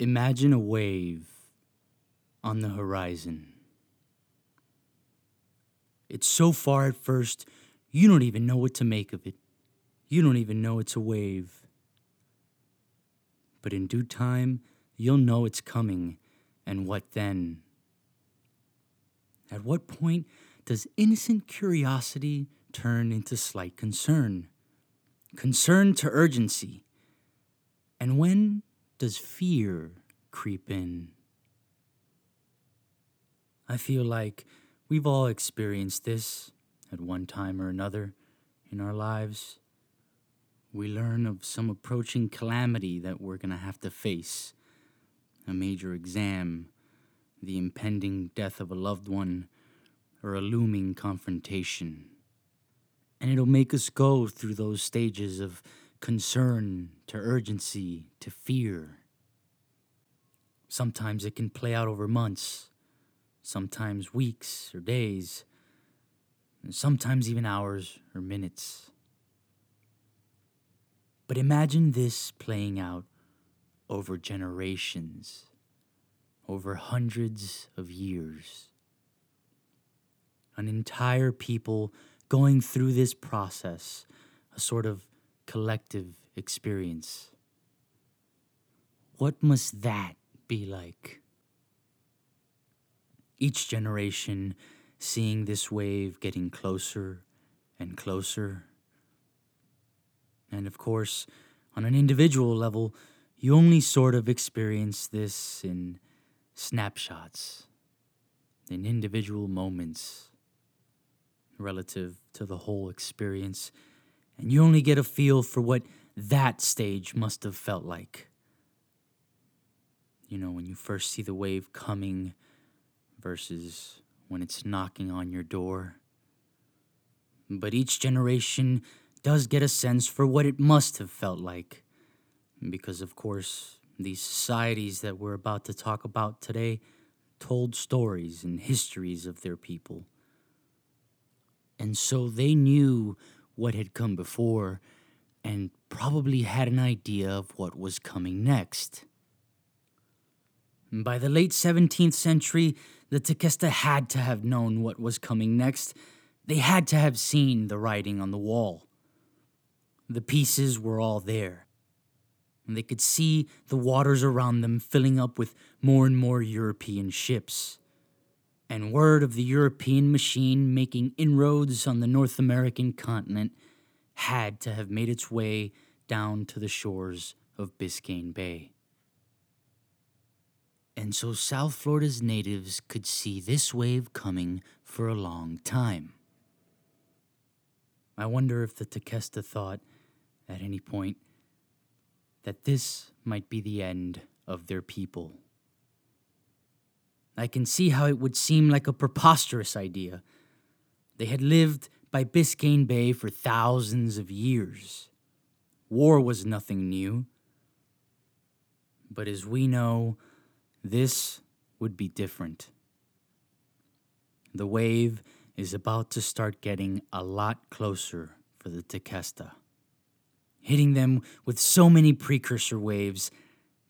Imagine a wave on the horizon. It's so far at first, you don't even know what to make of it. You don't even know it's a wave. But in due time, you'll know it's coming, and what then? At what point does innocent curiosity turn into slight concern? Concern to urgency? And when does fear creep in? I feel like we've all experienced this at one time or another in our lives. We learn of some approaching calamity that we're going to have to face a major exam, the impending death of a loved one, or a looming confrontation. And it'll make us go through those stages of concern to urgency to fear. Sometimes it can play out over months, sometimes weeks or days, and sometimes even hours or minutes. But imagine this playing out over generations, over hundreds of years. An entire people going through this process, a sort of collective experience. What must that be like? Each generation seeing this wave getting closer and closer. And of course, on an individual level, you only sort of experience this in snapshots, in individual moments relative to the whole experience, and you only get a feel for what that stage must have felt like. You know, when you first see the wave coming versus when it's knocking on your door. But each generation does get a sense for what it must have felt like. Because, of course, these societies that we're about to talk about today told stories and histories of their people. And so they knew what had come before and probably had an idea of what was coming next. By the late 17th century, the Tequesta had to have known what was coming next. They had to have seen the writing on the wall. The pieces were all there. And they could see the waters around them filling up with more and more European ships. And word of the European machine making inroads on the North American continent had to have made its way down to the shores of Biscayne Bay. And so South Florida's natives could see this wave coming for a long time. I wonder if the Tequesta thought, at any point, that this might be the end of their people. I can see how it would seem like a preposterous idea. They had lived by Biscayne Bay for thousands of years. War was nothing new. But as we know, this would be different. The wave is about to start getting a lot closer for the Tequesta, hitting them with so many precursor waves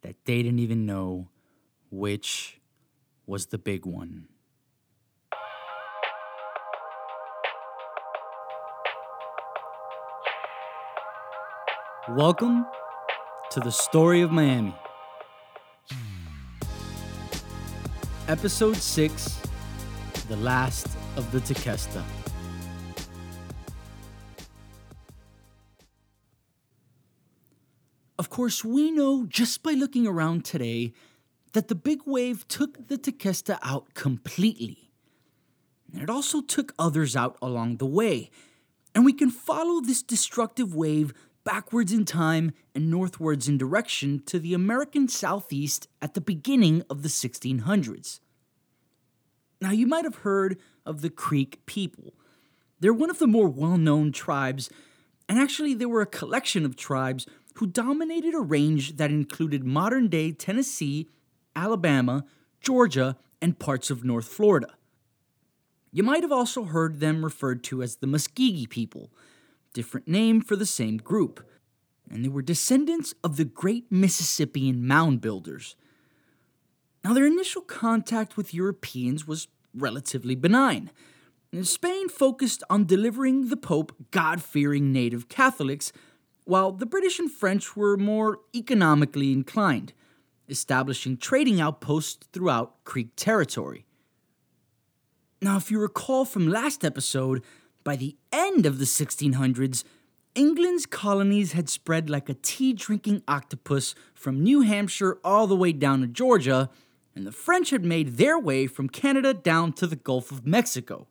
that they didn't even know which was the big one. Welcome to the story of Miami. Episode 6 The Last of the Tequesta. Of course, we know just by looking around today that the big wave took the Tequesta out completely. And it also took others out along the way. And we can follow this destructive wave backwards in time and northwards in direction to the American Southeast at the beginning of the 1600s. Now, you might have heard of the Creek people. They're one of the more well known tribes, and actually, they were a collection of tribes who dominated a range that included modern day Tennessee, Alabama, Georgia, and parts of North Florida. You might have also heard them referred to as the Muskogee people different name for the same group, and they were descendants of the great Mississippian mound builders. Now, their initial contact with Europeans was relatively benign. Spain focused on delivering the Pope God fearing native Catholics, while the British and French were more economically inclined, establishing trading outposts throughout Creek territory. Now, if you recall from last episode, by the end of the 1600s, England's colonies had spread like a tea drinking octopus from New Hampshire all the way down to Georgia, and the French had made their way from Canada down to the Gulf of Mexico.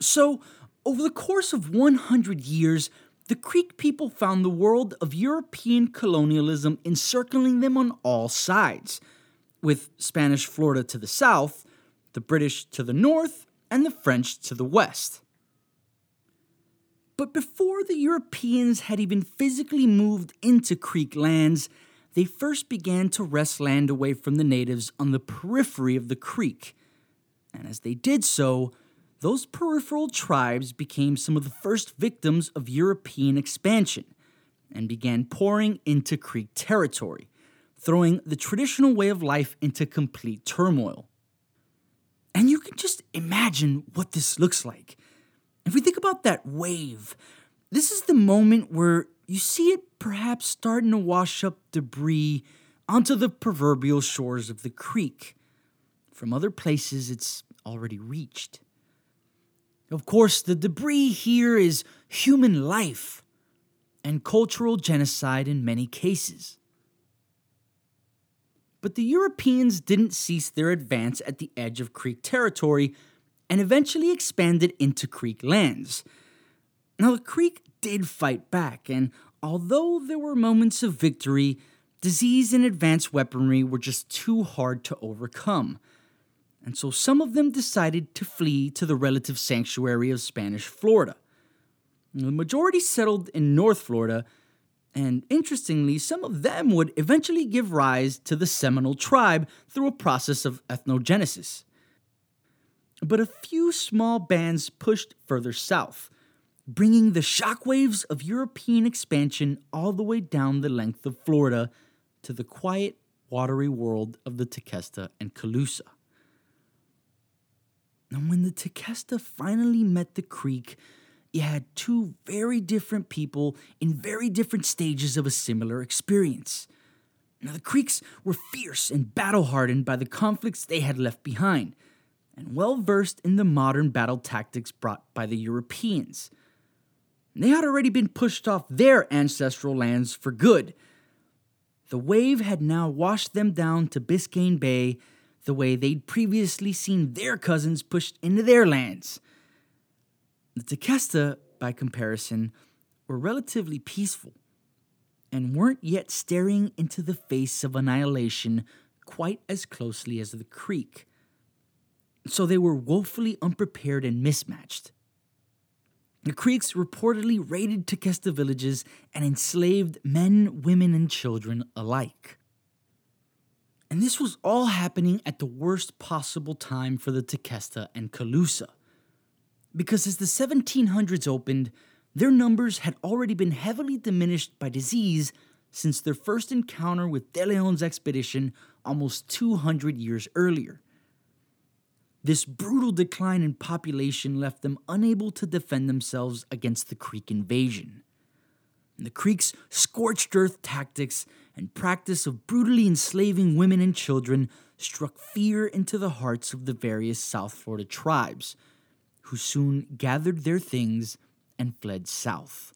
So, over the course of 100 years, the Creek people found the world of European colonialism encircling them on all sides, with Spanish Florida to the south, the British to the north, and the French to the west. But before the Europeans had even physically moved into Creek lands, they first began to wrest land away from the natives on the periphery of the creek. And as they did so, those peripheral tribes became some of the first victims of European expansion and began pouring into Creek territory, throwing the traditional way of life into complete turmoil. And you can just imagine what this looks like. If we think about that wave, this is the moment where you see it perhaps starting to wash up debris onto the proverbial shores of the creek. From other places, it's already reached. Of course, the debris here is human life and cultural genocide in many cases. But the Europeans didn't cease their advance at the edge of Creek territory and eventually expanded into Creek lands. Now, the Creek did fight back, and although there were moments of victory, disease and advanced weaponry were just too hard to overcome. And so some of them decided to flee to the relative sanctuary of Spanish Florida. The majority settled in North Florida, and interestingly, some of them would eventually give rise to the Seminole tribe through a process of ethnogenesis but a few small bands pushed further south, bringing the shockwaves of European expansion all the way down the length of Florida to the quiet, watery world of the Tequesta and Calusa. And when the Tequesta finally met the creek, you had two very different people in very different stages of a similar experience. Now, the Creeks were fierce and battle hardened by the conflicts they had left behind and well versed in the modern battle tactics brought by the Europeans. They had already been pushed off their ancestral lands for good. The wave had now washed them down to Biscayne Bay the way they'd previously seen their cousins pushed into their lands. The Tequesta, by comparison, were relatively peaceful and weren't yet staring into the face of annihilation quite as closely as the Creek so they were woefully unprepared and mismatched. The Creeks reportedly raided Tequesta villages and enslaved men, women, and children alike. And this was all happening at the worst possible time for the Tequesta and Calusa. Because as the 1700s opened, their numbers had already been heavily diminished by disease since their first encounter with De Leon's expedition almost 200 years earlier. This brutal decline in population left them unable to defend themselves against the Creek invasion. And the Creek's scorched earth tactics and practice of brutally enslaving women and children struck fear into the hearts of the various South Florida tribes, who soon gathered their things and fled south.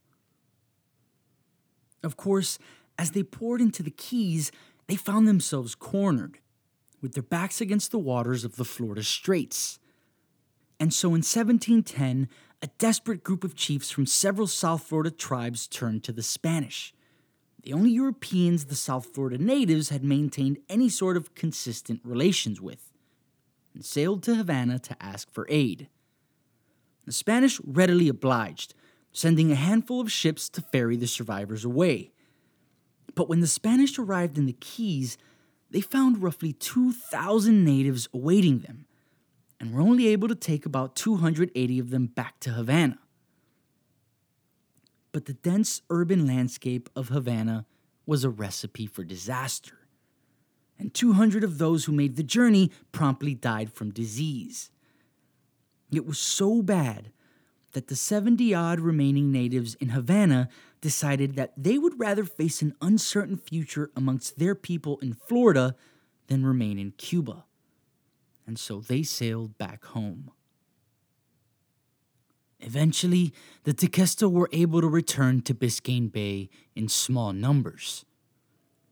Of course, as they poured into the Keys, they found themselves cornered with their backs against the waters of the Florida Straits. And so in 1710, a desperate group of chiefs from several South Florida tribes turned to the Spanish. The only Europeans the South Florida natives had maintained any sort of consistent relations with, and sailed to Havana to ask for aid. The Spanish readily obliged, sending a handful of ships to ferry the survivors away. But when the Spanish arrived in the Keys, they found roughly 2,000 natives awaiting them and were only able to take about 280 of them back to Havana. But the dense urban landscape of Havana was a recipe for disaster. and 200 of those who made the journey promptly died from disease. It was so bad that the 70 odd remaining natives in Havana decided that they would rather face an uncertain future amongst their people in Florida than remain in Cuba. And so they sailed back home. Eventually, the Tequesta were able to return to Biscayne Bay in small numbers.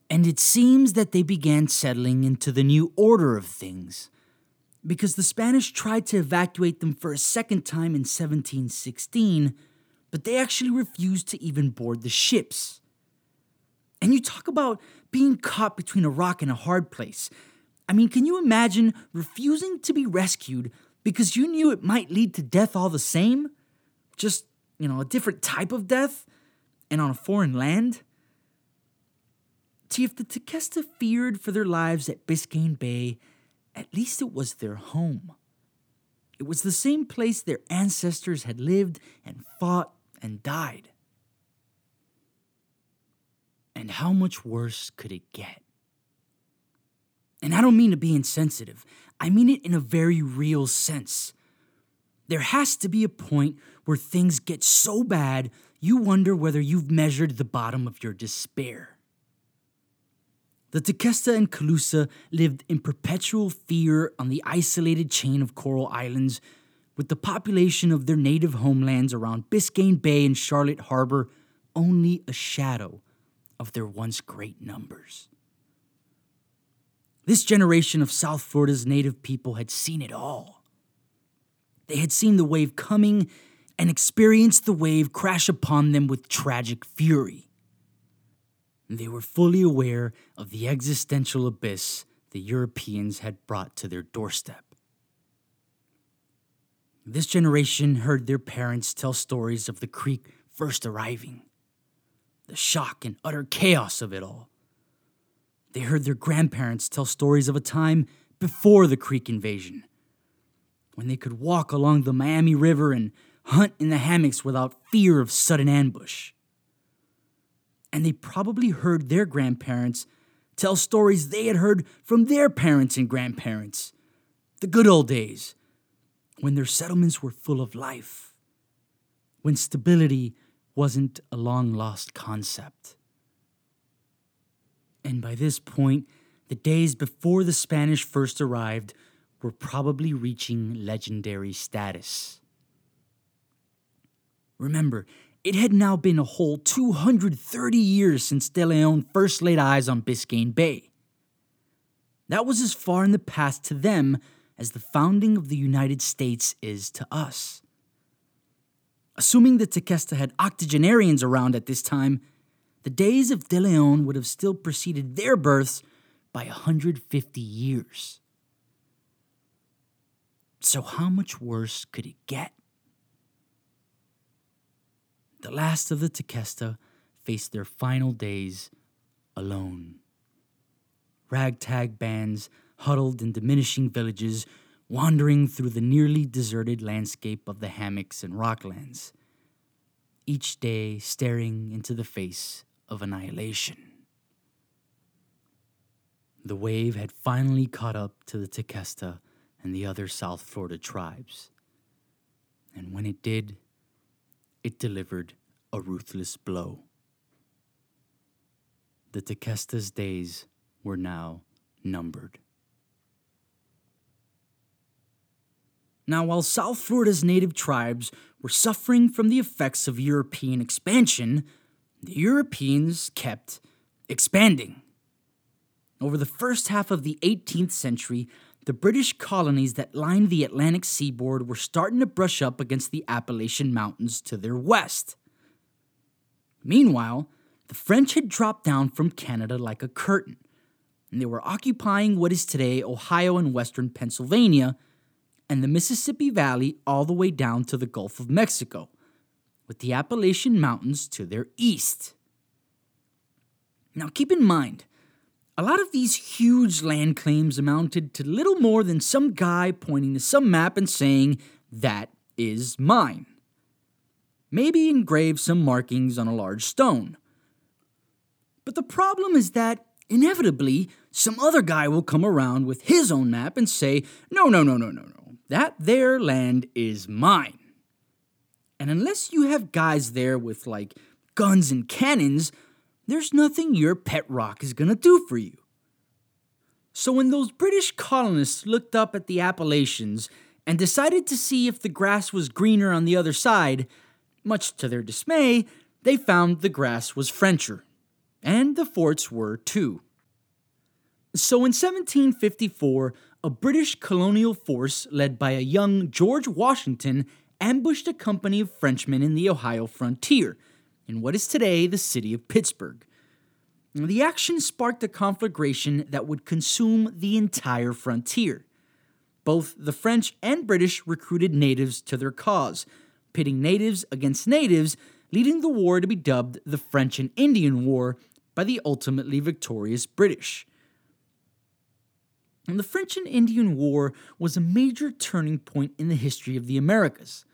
And it seems that they began settling into the new order of things, because the Spanish tried to evacuate them for a second time in 1716, but they actually refused to even board the ships. And you talk about being caught between a rock and a hard place. I mean, can you imagine refusing to be rescued because you knew it might lead to death all the same? Just, you know, a different type of death and on a foreign land? See, if the Tequesta feared for their lives at Biscayne Bay, at least it was their home. It was the same place their ancestors had lived and fought and died. And how much worse could it get? And I don't mean to be insensitive, I mean it in a very real sense. There has to be a point where things get so bad you wonder whether you've measured the bottom of your despair. The Tequesta and Calusa lived in perpetual fear on the isolated chain of coral islands, with the population of their native homelands around Biscayne Bay and Charlotte Harbor only a shadow of their once great numbers. This generation of South Florida's native people had seen it all. They had seen the wave coming and experienced the wave crash upon them with tragic fury. They were fully aware of the existential abyss the Europeans had brought to their doorstep. This generation heard their parents tell stories of the creek first arriving, the shock and utter chaos of it all. They heard their grandparents tell stories of a time before the creek invasion, when they could walk along the Miami River and hunt in the hammocks without fear of sudden ambush. And they probably heard their grandparents tell stories they had heard from their parents and grandparents. The good old days, when their settlements were full of life, when stability wasn't a long lost concept. And by this point, the days before the Spanish first arrived were probably reaching legendary status. Remember, it had now been a whole 230 years since De Leon first laid eyes on Biscayne Bay. That was as far in the past to them as the founding of the United States is to us. Assuming that Tequesta had octogenarians around at this time, the days of De Leon would have still preceded their births by 150 years. So, how much worse could it get? The last of the Tequesta faced their final days alone. Ragtag bands huddled in diminishing villages, wandering through the nearly deserted landscape of the hammocks and rocklands, each day staring into the face of annihilation. The wave had finally caught up to the Tequesta and the other South Florida tribes. And when it did, it delivered a ruthless blow. The Tequesta's days were now numbered. Now, while South Florida's native tribes were suffering from the effects of European expansion, the Europeans kept expanding. Over the first half of the 18th century, the British colonies that lined the Atlantic seaboard were starting to brush up against the Appalachian Mountains to their west. Meanwhile, the French had dropped down from Canada like a curtain, and they were occupying what is today Ohio and western Pennsylvania and the Mississippi Valley all the way down to the Gulf of Mexico, with the Appalachian Mountains to their east. Now, keep in mind, a lot of these huge land claims amounted to little more than some guy pointing to some map and saying, That is mine. Maybe engrave some markings on a large stone. But the problem is that, inevitably, some other guy will come around with his own map and say, no, no, no, no, no, no, that there land is mine. And unless you have guys there with like guns and cannons, there's nothing your pet rock is gonna do for you. So when those British colonists looked up at the Appalachians and decided to see if the grass was greener on the other side, much to their dismay, they found the grass was Frencher. And the forts were too. So in 1754, a British colonial force led by a young George Washington ambushed a company of Frenchmen in the Ohio frontier, in what is today the city of Pittsburgh. The action sparked a conflagration that would consume the entire frontier. Both the French and British recruited natives to their cause, pitting natives against natives, leading the war to be dubbed the French and Indian War by the ultimately victorious British. And the French and Indian War was a major turning point in the history of the Americas.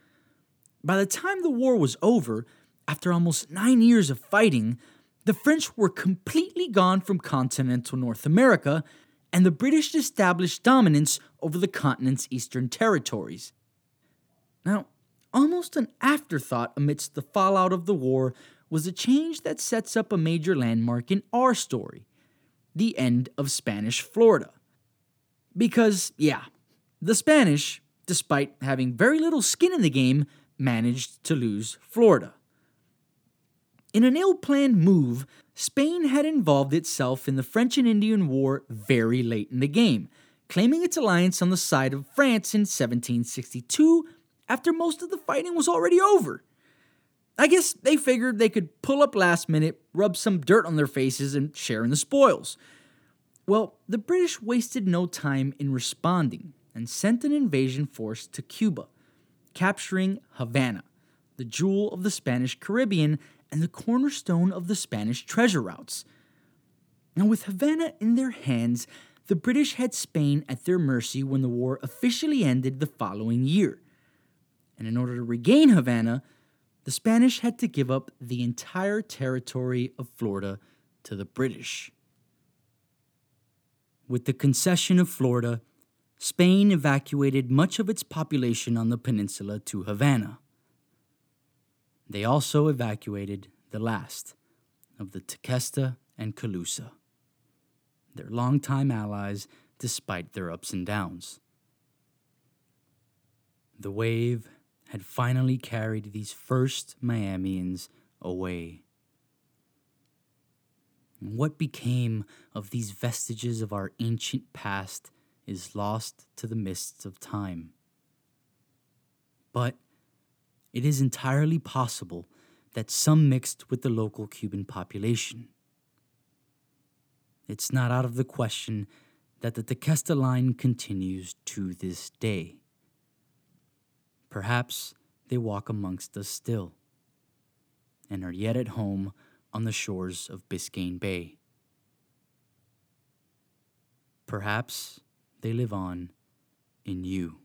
By the time the war was over, after almost nine years of fighting, the French were completely gone from continental North America, and the British established dominance over the continent's eastern territories. Now, almost an afterthought amidst the fallout of the war was a change that sets up a major landmark in our story the end of Spanish Florida. Because, yeah, the Spanish, despite having very little skin in the game, managed to lose Florida. In an ill planned move, Spain had involved itself in the French and Indian War very late in the game, claiming its alliance on the side of France in 1762 after most of the fighting was already over. I guess they figured they could pull up last minute, rub some dirt on their faces, and share in the spoils. Well, the British wasted no time in responding and sent an invasion force to Cuba, capturing Havana, the jewel of the Spanish Caribbean and the cornerstone of the Spanish treasure routes. Now, with Havana in their hands, the British had Spain at their mercy when the war officially ended the following year. And in order to regain Havana, the Spanish had to give up the entire territory of Florida to the British. With the concession of Florida, Spain evacuated much of its population on the peninsula to Havana. They also evacuated the last of the Tequesta and Calusa, their longtime allies despite their ups and downs. The wave had finally carried these first Miamians away. What became of these vestiges of our ancient past is lost to the mists of time. But it is entirely possible that some mixed with the local Cuban population. It's not out of the question that the Tequesta line continues to this day. Perhaps they walk amongst us still and are yet at home on the shores of Biscayne Bay. Perhaps they live on in you.